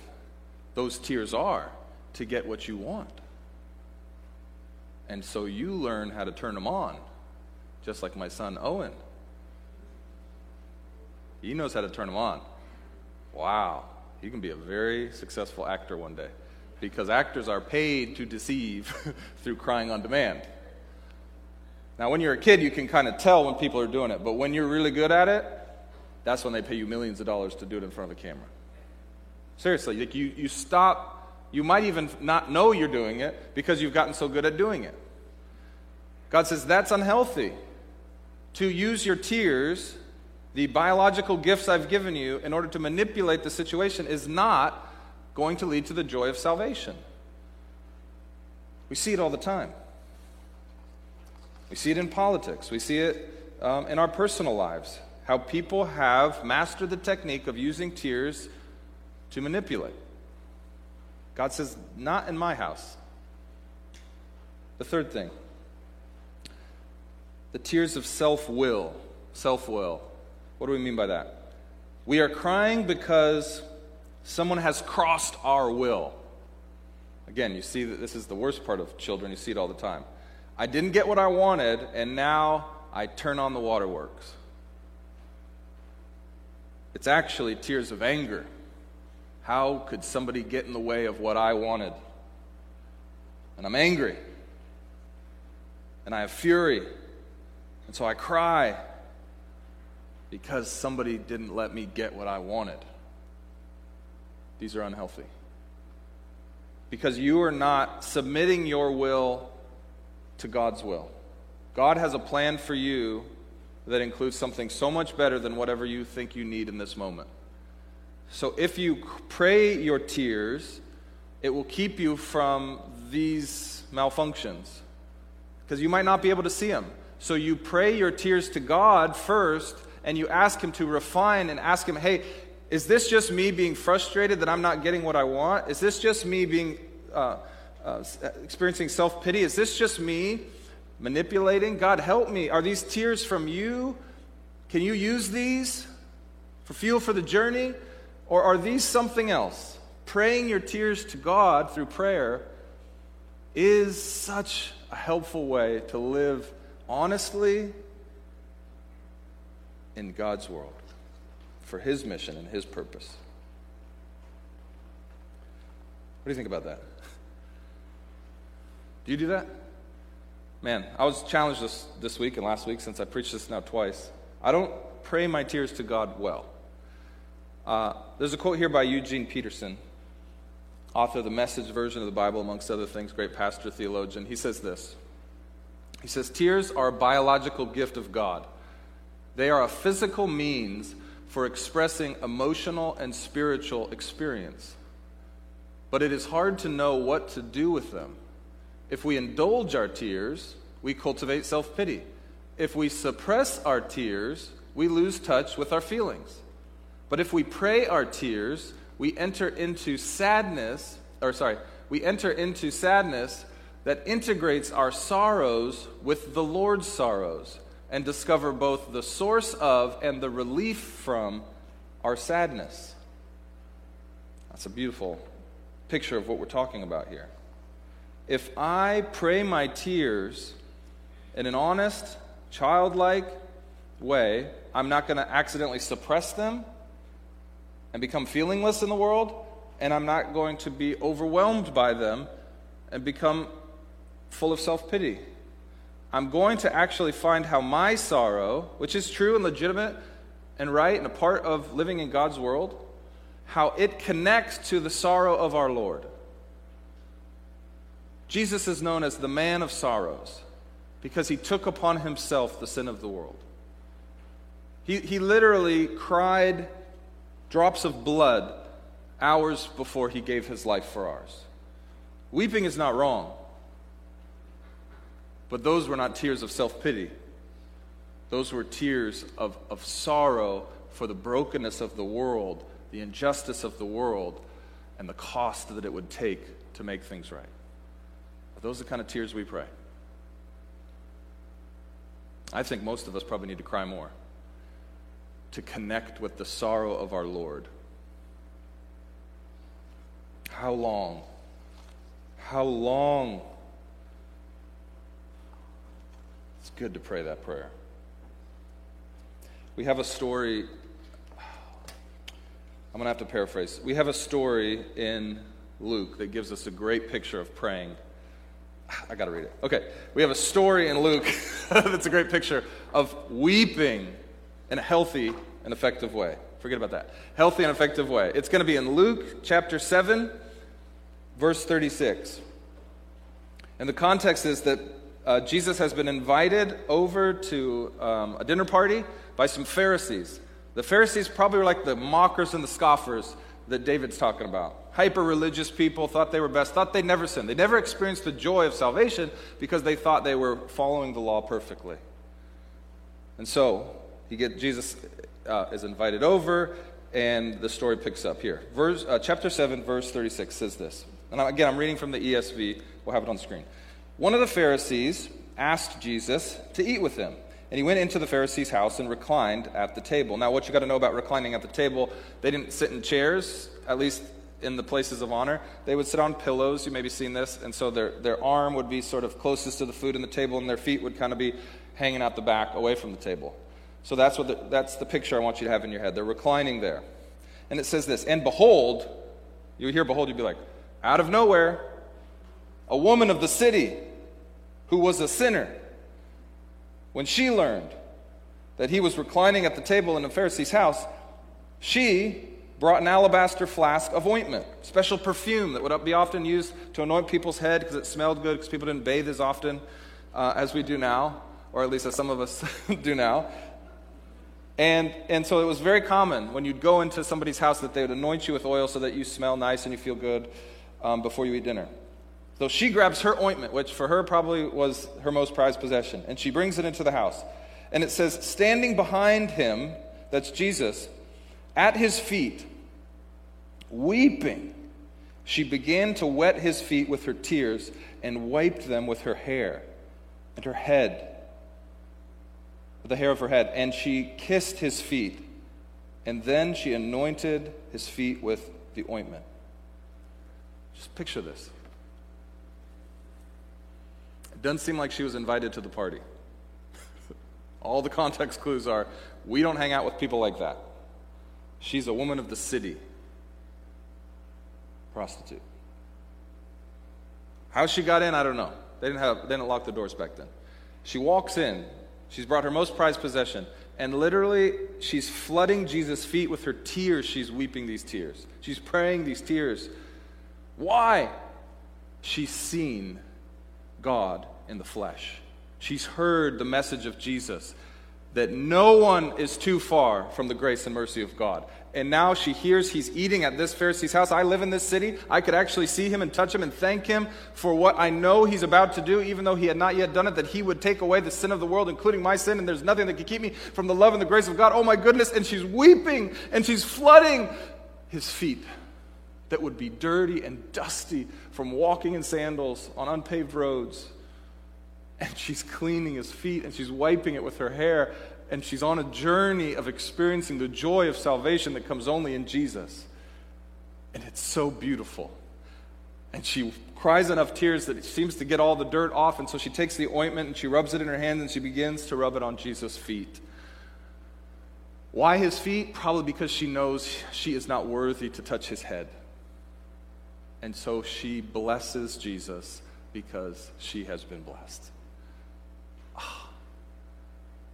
those tears are to get what you want. And so you learn how to turn them on, just like my son Owen. He knows how to turn them on. Wow. He can be a very successful actor one day because actors are paid to deceive through crying on demand. Now, when you're a kid, you can kind of tell when people are doing it, but when you're really good at it, that's when they pay you millions of dollars to do it in front of a camera. Seriously, like you, you stop you might even not know you're doing it because you've gotten so good at doing it. God says that's unhealthy. To use your tears, the biological gifts I've given you, in order to manipulate the situation is not going to lead to the joy of salvation. We see it all the time. We see it in politics. We see it um, in our personal lives. How people have mastered the technique of using tears to manipulate. God says, Not in my house. The third thing the tears of self will. Self will. What do we mean by that? We are crying because someone has crossed our will. Again, you see that this is the worst part of children. You see it all the time. I didn't get what I wanted, and now I turn on the waterworks. It's actually tears of anger how could somebody get in the way of what I wanted? And I'm angry. And I have fury. And so I cry because somebody didn't let me get what I wanted. These are unhealthy. Because you are not submitting your will to God's will. God has a plan for you that includes something so much better than whatever you think you need in this moment. So if you pray your tears, it will keep you from these malfunctions because you might not be able to see them. So you pray your tears to God first and you ask Him to refine and ask Him, hey, is this just me being frustrated that I'm not getting what I want? Is this just me being uh, uh, experiencing self pity? Is this just me manipulating? God, help me. Are these tears from you? Can you use these for fuel for the journey? Or are these something else? Praying your tears to God through prayer is such a helpful way to live honestly in God's world for His mission and His purpose. What do you think about that? Do you do that? Man, I was challenged this, this week and last week since I preached this now twice. I don't pray my tears to God well. Uh, there's a quote here by Eugene Peterson. author of the message version of the Bible, amongst other things, great pastor, theologian, he says this. He says, Tears are a biological gift of God. They are a physical means for expressing emotional and spiritual experience. But it is hard to know what to do with them. If we indulge our tears, we cultivate self pity. If we suppress our tears, we lose touch with our feelings. But if we pray our tears, we enter into sadness, or sorry, we enter into sadness that integrates our sorrows with the Lord's sorrows and discover both the source of and the relief from our sadness. That's a beautiful picture of what we're talking about here. If I pray my tears in an honest, childlike way, I'm not going to accidentally suppress them and become feelingless in the world, and I'm not going to be overwhelmed by them and become full of self pity. I'm going to actually find how my sorrow, which is true and legitimate and right and a part of living in God's world, how it connects to the sorrow of our Lord. Jesus is known as the man of sorrows because he took upon himself the sin of the world. He, he literally cried drops of blood hours before he gave his life for ours. Weeping is not wrong, but those were not tears of self pity. Those were tears of, of sorrow for the brokenness of the world, the injustice of the world, and the cost that it would take to make things right. Are those the kind of tears we pray? I think most of us probably need to cry more to connect with the sorrow of our Lord. How long? How long? It's good to pray that prayer. We have a story. I'm going to have to paraphrase. We have a story in Luke that gives us a great picture of praying. I got to read it. Okay. We have a story in Luke that's a great picture of weeping in a healthy and effective way. Forget about that. Healthy and effective way. It's going to be in Luke chapter 7, verse 36. And the context is that uh, Jesus has been invited over to um, a dinner party by some Pharisees. The Pharisees probably were like the mockers and the scoffers that David's talking about. Hyper religious people thought they were best, thought they'd never sin. They never experienced the joy of salvation because they thought they were following the law perfectly. And so, he get, Jesus uh, is invited over, and the story picks up here. Verse, uh, chapter 7, verse 36 says this. And again, I'm reading from the ESV. We'll have it on screen. One of the Pharisees asked Jesus to eat with him. And he went into the Pharisee's house and reclined at the table. Now, what you got to know about reclining at the table, they didn't sit in chairs, at least in the places of honor. They would sit on pillows. You may be seen this. And so their, their arm would be sort of closest to the food and the table, and their feet would kind of be hanging out the back away from the table. So that's, what the, that's the picture I want you to have in your head. They're reclining there. And it says this And behold, you hear behold, you'd be like, out of nowhere, a woman of the city who was a sinner, when she learned that he was reclining at the table in a Pharisee's house, she brought an alabaster flask of ointment, special perfume that would be often used to anoint people's head because it smelled good because people didn't bathe as often uh, as we do now, or at least as some of us do now. And, and so it was very common when you'd go into somebody's house that they would anoint you with oil so that you smell nice and you feel good um, before you eat dinner. So she grabs her ointment, which for her probably was her most prized possession, and she brings it into the house. And it says, standing behind him, that's Jesus, at his feet, weeping, she began to wet his feet with her tears and wiped them with her hair and her head the hair of her head, and she kissed his feet, and then she anointed his feet with the ointment. Just picture this. It doesn't seem like she was invited to the party. All the context clues are we don't hang out with people like that. She's a woman of the city, prostitute. How she got in, I don't know. They didn't, have, they didn't lock the doors back then. She walks in, She's brought her most prized possession. And literally, she's flooding Jesus' feet with her tears. She's weeping these tears. She's praying these tears Why? She's seen God in the flesh. She's heard the message of Jesus that no one is too far from the grace and mercy of God. And now she hears he's eating at this Pharisee's house. I live in this city. I could actually see him and touch him and thank him for what I know he's about to do, even though he had not yet done it, that he would take away the sin of the world, including my sin, and there's nothing that can keep me from the love and the grace of God. Oh my goodness. And she's weeping and she's flooding his feet that would be dirty and dusty from walking in sandals on unpaved roads. And she's cleaning his feet and she's wiping it with her hair. And she's on a journey of experiencing the joy of salvation that comes only in Jesus. And it's so beautiful. And she cries enough tears that it seems to get all the dirt off. And so she takes the ointment and she rubs it in her hand and she begins to rub it on Jesus' feet. Why his feet? Probably because she knows she is not worthy to touch his head. And so she blesses Jesus because she has been blessed. Oh.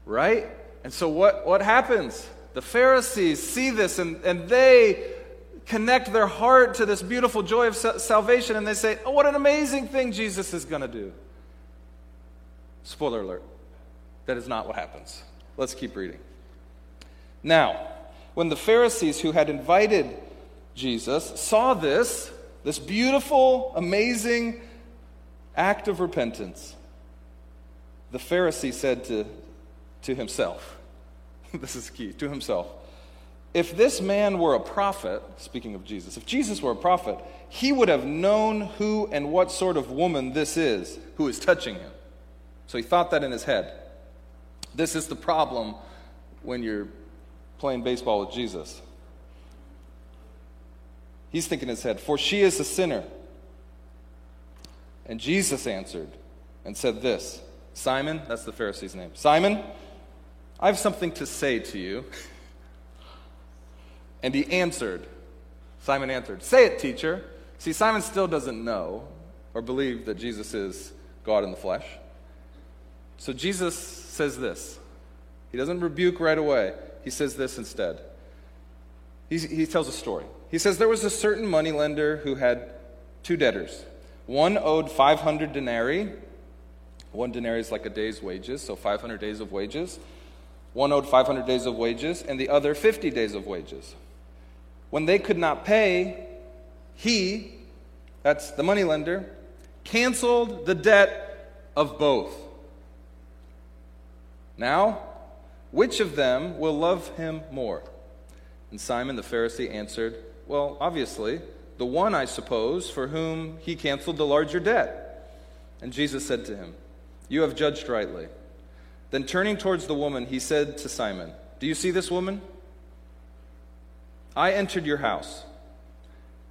Right? And so what, what happens? The Pharisees see this and, and they connect their heart to this beautiful joy of salvation and they say, Oh, what an amazing thing Jesus is going to do. Spoiler alert. That is not what happens. Let's keep reading. Now, when the Pharisees who had invited Jesus saw this, this beautiful, amazing act of repentance, the Pharisee said to, to himself, this is key, to himself, if this man were a prophet, speaking of Jesus, if Jesus were a prophet, he would have known who and what sort of woman this is who is touching him. So he thought that in his head. This is the problem when you're playing baseball with Jesus. He's thinking in his head, For she is a sinner. And Jesus answered and said this Simon, that's the Pharisee's name. Simon, I have something to say to you. And he answered, Simon answered, Say it, teacher. See, Simon still doesn't know or believe that Jesus is God in the flesh. So Jesus says this. He doesn't rebuke right away, he says this instead. He's, he tells a story. He says there was a certain moneylender who had two debtors. One owed 500 denarii. One denarii is like a day's wages, so 500 days of wages. One owed 500 days of wages, and the other 50 days of wages. When they could not pay, he, that's the moneylender, canceled the debt of both. Now, which of them will love him more? And Simon the Pharisee answered, Well, obviously, the one, I suppose, for whom he canceled the larger debt. And Jesus said to him, You have judged rightly. Then turning towards the woman, he said to Simon, Do you see this woman? I entered your house.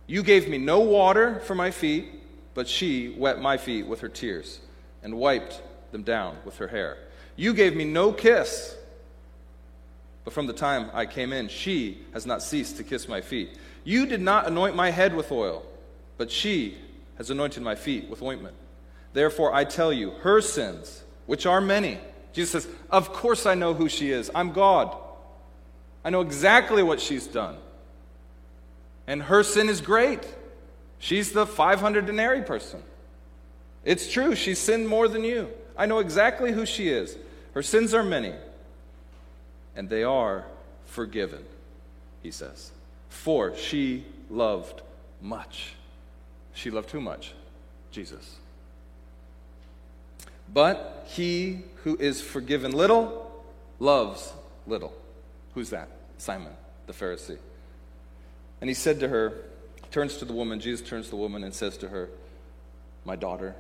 You gave me no water for my feet, but she wet my feet with her tears and wiped them down with her hair. You gave me no kiss, but from the time I came in, she has not ceased to kiss my feet. You did not anoint my head with oil, but she has anointed my feet with ointment. Therefore, I tell you, her sins, which are many, Jesus says, Of course I know who she is. I'm God. I know exactly what she's done. And her sin is great. She's the 500 denarii person. It's true, she's sinned more than you. I know exactly who she is. Her sins are many, and they are forgiven, he says. For she loved much. She loved too much? Jesus. But he who is forgiven little loves little. Who's that? Simon, the Pharisee. And he said to her, turns to the woman, Jesus turns to the woman and says to her, My daughter,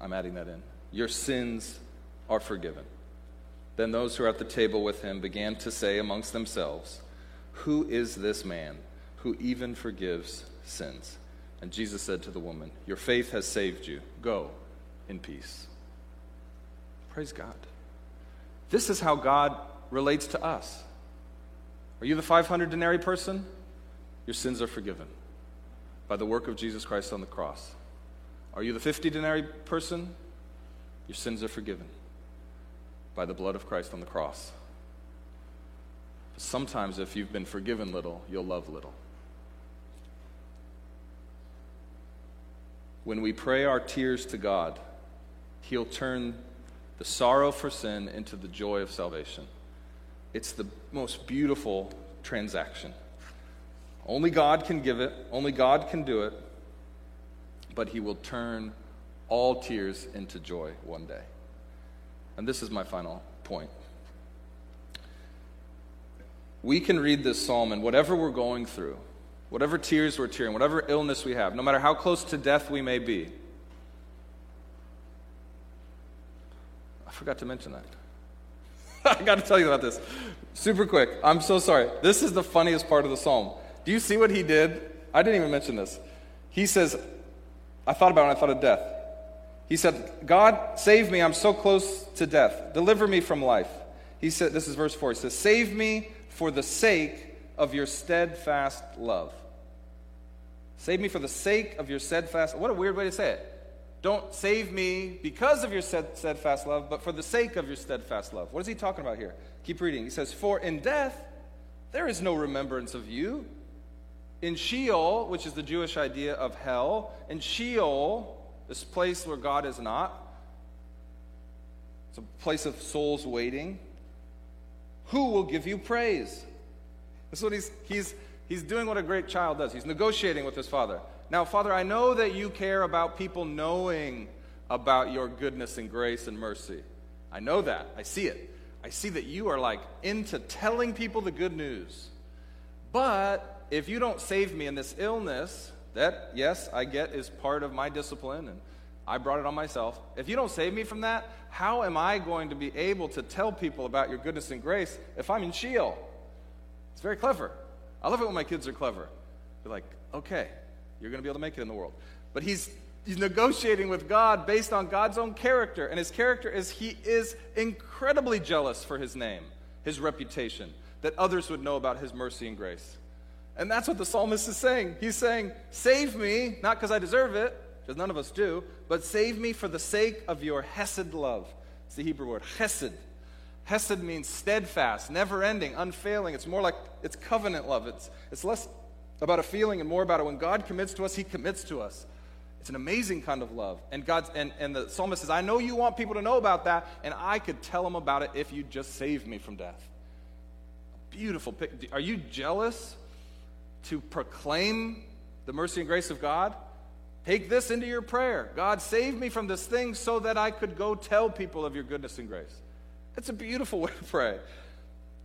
I'm adding that in, your sins are forgiven. Then those who were at the table with him began to say amongst themselves, who is this man who even forgives sins? And Jesus said to the woman, Your faith has saved you. Go in peace. Praise God. This is how God relates to us. Are you the 500 denarii person? Your sins are forgiven by the work of Jesus Christ on the cross. Are you the 50 denarii person? Your sins are forgiven by the blood of Christ on the cross. Sometimes, if you've been forgiven little, you'll love little. when we pray our tears to God, He'll turn the sorrow for sin into the joy of salvation. It's the most beautiful transaction. Only God can give it, only God can do it, but He will turn all tears into joy one day. And this is my final point. We can read this psalm, and whatever we're going through, whatever tears we're tearing, whatever illness we have, no matter how close to death we may be. Forgot to mention that. I got to tell you about this super quick. I'm so sorry. This is the funniest part of the psalm. Do you see what he did? I didn't even mention this. He says, I thought about it I thought of death. He said, God, save me. I'm so close to death. Deliver me from life. He said, this is verse 4. He says, Save me for the sake of your steadfast love. Save me for the sake of your steadfast. What a weird way to say it. Don't save me because of your steadfast love, but for the sake of your steadfast love. What is he talking about here? Keep reading. He says, For in death there is no remembrance of you. In Sheol, which is the Jewish idea of hell, in Sheol, this place where God is not, it's a place of souls waiting. Who will give you praise? That's what he's, he's, he's doing what a great child does. He's negotiating with his father. Now, Father, I know that you care about people knowing about your goodness and grace and mercy. I know that. I see it. I see that you are like into telling people the good news. But if you don't save me in this illness, that, yes, I get is part of my discipline and I brought it on myself. If you don't save me from that, how am I going to be able to tell people about your goodness and grace if I'm in Sheol? It's very clever. I love it when my kids are clever. They're like, okay, you're going to be able to make it in the world. But he's, he's negotiating with God based on God's own character. And his character is he is incredibly jealous for his name, his reputation, that others would know about his mercy and grace. And that's what the psalmist is saying. He's saying, Save me, not because I deserve it, because none of us do, but save me for the sake of your hesed love. It's the Hebrew word, hesed. Hesed means steadfast, never ending, unfailing. It's more like it's covenant love. It's, it's less about a feeling and more about it. When God commits to us, He commits to us. It's an amazing kind of love. And God's and, and the psalmist says, I know you want people to know about that, and I could tell them about it if you just save me from death. Beautiful. Are you jealous to proclaim the mercy and grace of God? Take this into your prayer. God, save me from this thing so that I could go tell people of your goodness and grace. It's a beautiful way to pray.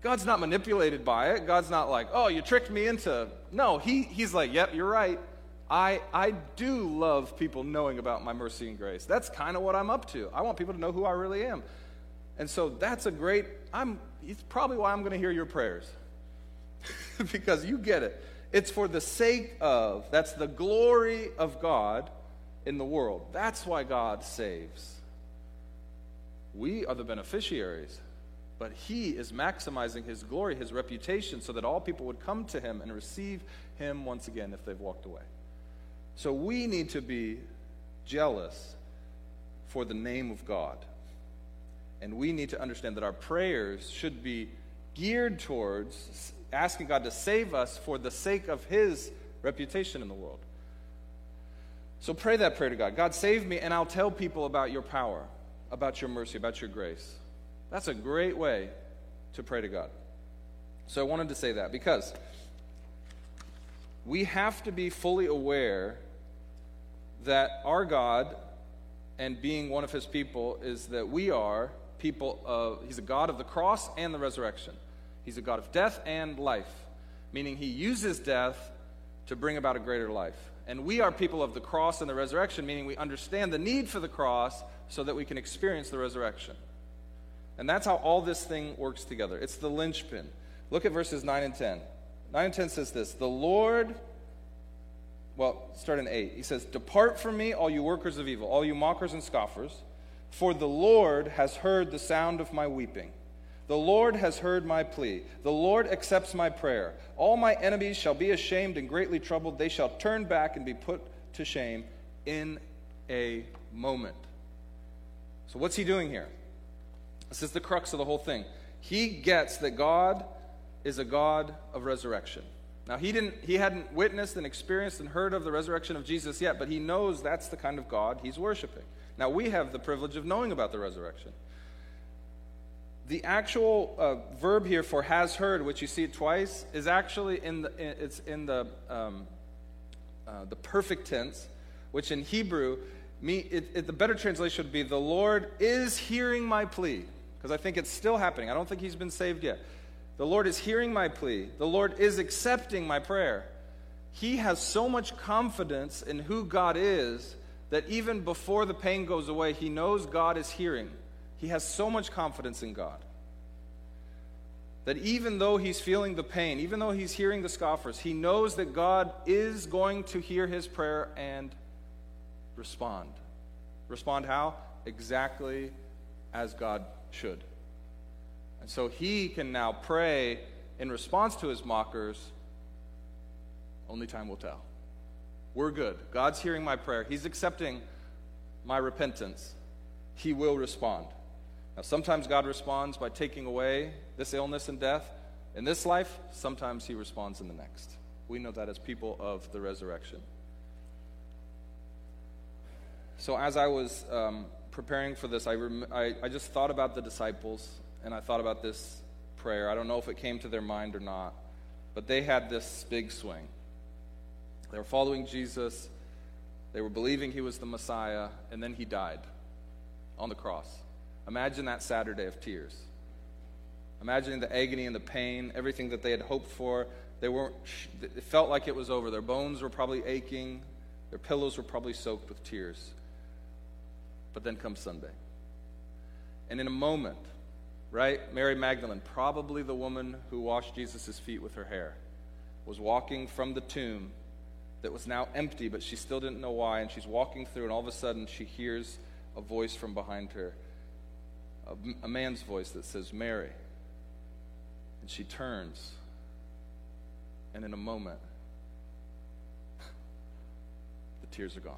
God's not manipulated by it. God's not like, oh, you tricked me into. No, he, he's like, yep, you're right. I, I do love people knowing about my mercy and grace. That's kind of what I'm up to. I want people to know who I really am. And so that's a great, I'm, it's probably why I'm going to hear your prayers. because you get it. It's for the sake of, that's the glory of God in the world. That's why God saves. We are the beneficiaries, but He is maximizing His glory, His reputation, so that all people would come to Him and receive Him once again if they've walked away. So we need to be jealous for the name of God. And we need to understand that our prayers should be geared towards asking God to save us for the sake of His reputation in the world. So pray that prayer to God God, save me, and I'll tell people about your power, about your mercy, about your grace. That's a great way to pray to God. So I wanted to say that because we have to be fully aware that our God and being one of his people is that we are people of, he's a God of the cross and the resurrection. He's a God of death and life, meaning he uses death to bring about a greater life. And we are people of the cross and the resurrection, meaning we understand the need for the cross so that we can experience the resurrection. And that's how all this thing works together. It's the linchpin. Look at verses 9 and 10. 9 and 10 says this The Lord, well, start in 8. He says, Depart from me, all you workers of evil, all you mockers and scoffers, for the Lord has heard the sound of my weeping. The Lord has heard my plea. The Lord accepts my prayer. All my enemies shall be ashamed and greatly troubled. They shall turn back and be put to shame in a moment. So, what's he doing here? This is the crux of the whole thing. He gets that God is a God of resurrection. Now, he, didn't, he hadn't witnessed and experienced and heard of the resurrection of Jesus yet, but he knows that's the kind of God he's worshiping. Now, we have the privilege of knowing about the resurrection. The actual uh, verb here for has heard, which you see twice, is actually in the, it's in the, um, uh, the perfect tense, which in Hebrew, me, it, it, the better translation would be the Lord is hearing my plea, because I think it's still happening. I don't think he's been saved yet. The Lord is hearing my plea. The Lord is accepting my prayer. He has so much confidence in who God is that even before the pain goes away, he knows God is hearing. He has so much confidence in God that even though he's feeling the pain, even though he's hearing the scoffers, he knows that God is going to hear his prayer and respond. Respond how? Exactly as God should. And so he can now pray in response to his mockers. Only time will tell. We're good. God's hearing my prayer, He's accepting my repentance. He will respond. Now, sometimes God responds by taking away this illness and death in this life, sometimes He responds in the next. We know that as people of the resurrection. So, as I was um, preparing for this, I, rem- I, I just thought about the disciples and I thought about this prayer. I don't know if it came to their mind or not, but they had this big swing. They were following Jesus, they were believing he was the Messiah, and then he died on the cross. Imagine that Saturday of tears. Imagine the agony and the pain, everything that they had hoped for. They weren't, it felt like it was over. Their bones were probably aching, their pillows were probably soaked with tears. But then comes Sunday. And in a moment, right? Mary Magdalene, probably the woman who washed Jesus' feet with her hair, was walking from the tomb that was now empty, but she still didn't know why. And she's walking through, and all of a sudden she hears a voice from behind her a, a man's voice that says, Mary. And she turns, and in a moment, the tears are gone.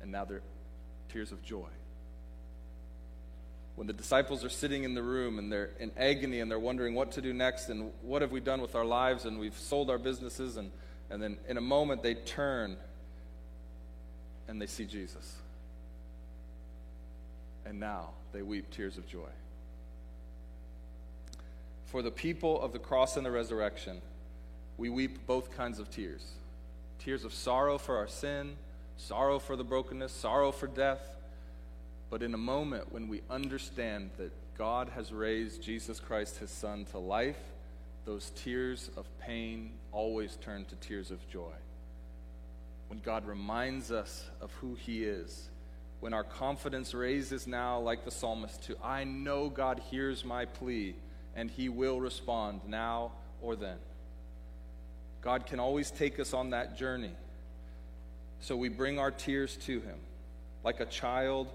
And now they're tears of joy when the disciples are sitting in the room and they're in agony and they're wondering what to do next and what have we done with our lives and we've sold our businesses and, and then in a moment they turn and they see Jesus. And now they weep tears of joy. For the people of the cross and the resurrection, we weep both kinds of tears tears of sorrow for our sin, sorrow for the brokenness, sorrow for death but in a moment when we understand that God has raised Jesus Christ, his Son, to life, those tears of pain always turn to tears of joy. When God reminds us of who he is, when our confidence raises now, like the psalmist, to I know God hears my plea and he will respond now or then. God can always take us on that journey. So we bring our tears to him like a child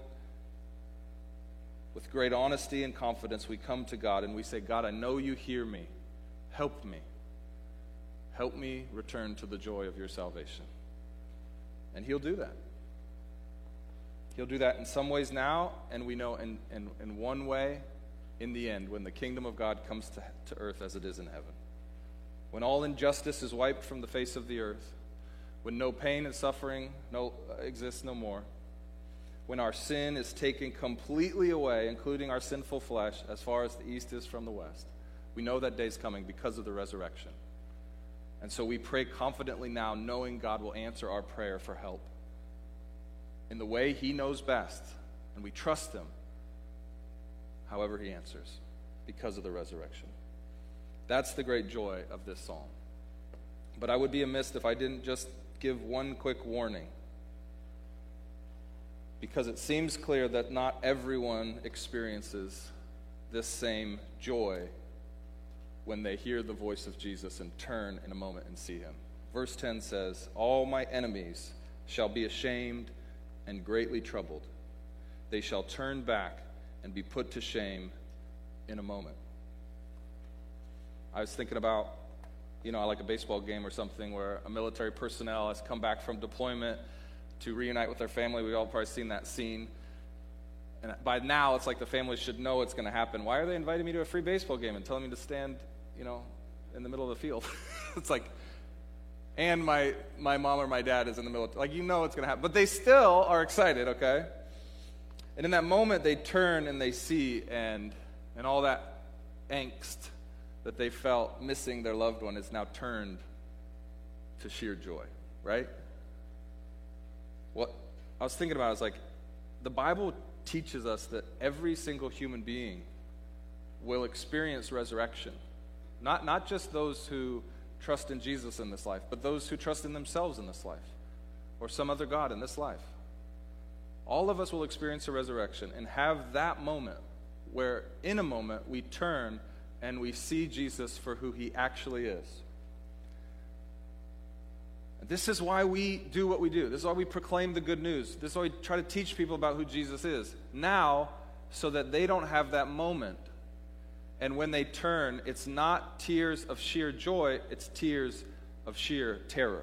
with great honesty and confidence, we come to God and we say, God, I know you hear me. Help me. Help me return to the joy of your salvation. And He'll do that. He'll do that in some ways now, and we know in, in, in one way in the end, when the kingdom of God comes to, to earth as it is in heaven. When all injustice is wiped from the face of the earth, when no pain and suffering no, uh, exists no more when our sin is taken completely away, including our sinful flesh, as far as the east is from the west. We know that day is coming because of the resurrection. And so we pray confidently now, knowing God will answer our prayer for help in the way He knows best. And we trust Him, however, He answers, because of the resurrection. That's the great joy of this psalm. But I would be amiss if I didn't just give one quick warning because it seems clear that not everyone experiences this same joy when they hear the voice of Jesus and turn in a moment and see him. Verse 10 says, All my enemies shall be ashamed and greatly troubled. They shall turn back and be put to shame in a moment. I was thinking about, you know, like a baseball game or something where a military personnel has come back from deployment to reunite with their family. We've all probably seen that scene. And by now, it's like the family should know it's going to happen. Why are they inviting me to a free baseball game and telling me to stand, you know, in the middle of the field. it's like, and my, my mom or my dad is in the middle. Of, like, you know it's going to happen. But they still are excited, okay? And in that moment, they turn and they see, and, and all that angst that they felt missing their loved one is now turned to sheer joy, right? What I was thinking about, I was like, the Bible teaches us that every single human being will experience resurrection. Not, not just those who trust in Jesus in this life, but those who trust in themselves in this life or some other God in this life. All of us will experience a resurrection and have that moment where, in a moment, we turn and we see Jesus for who he actually is. This is why we do what we do. This is why we proclaim the good news. This is why we try to teach people about who Jesus is. Now, so that they don't have that moment. And when they turn, it's not tears of sheer joy, it's tears of sheer terror.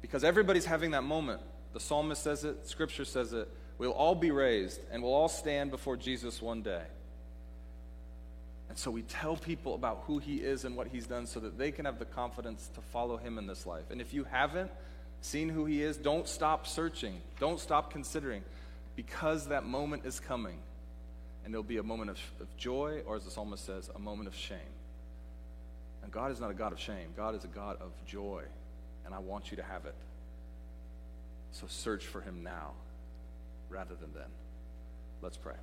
Because everybody's having that moment. The psalmist says it, scripture says it. We'll all be raised and we'll all stand before Jesus one day. And so we tell people about who he is and what he's done so that they can have the confidence to follow him in this life. And if you haven't seen who he is, don't stop searching, don't stop considering, because that moment is coming. And it'll be a moment of, of joy, or as the psalmist says, a moment of shame. And God is not a God of shame, God is a God of joy. And I want you to have it. So search for him now rather than then. Let's pray.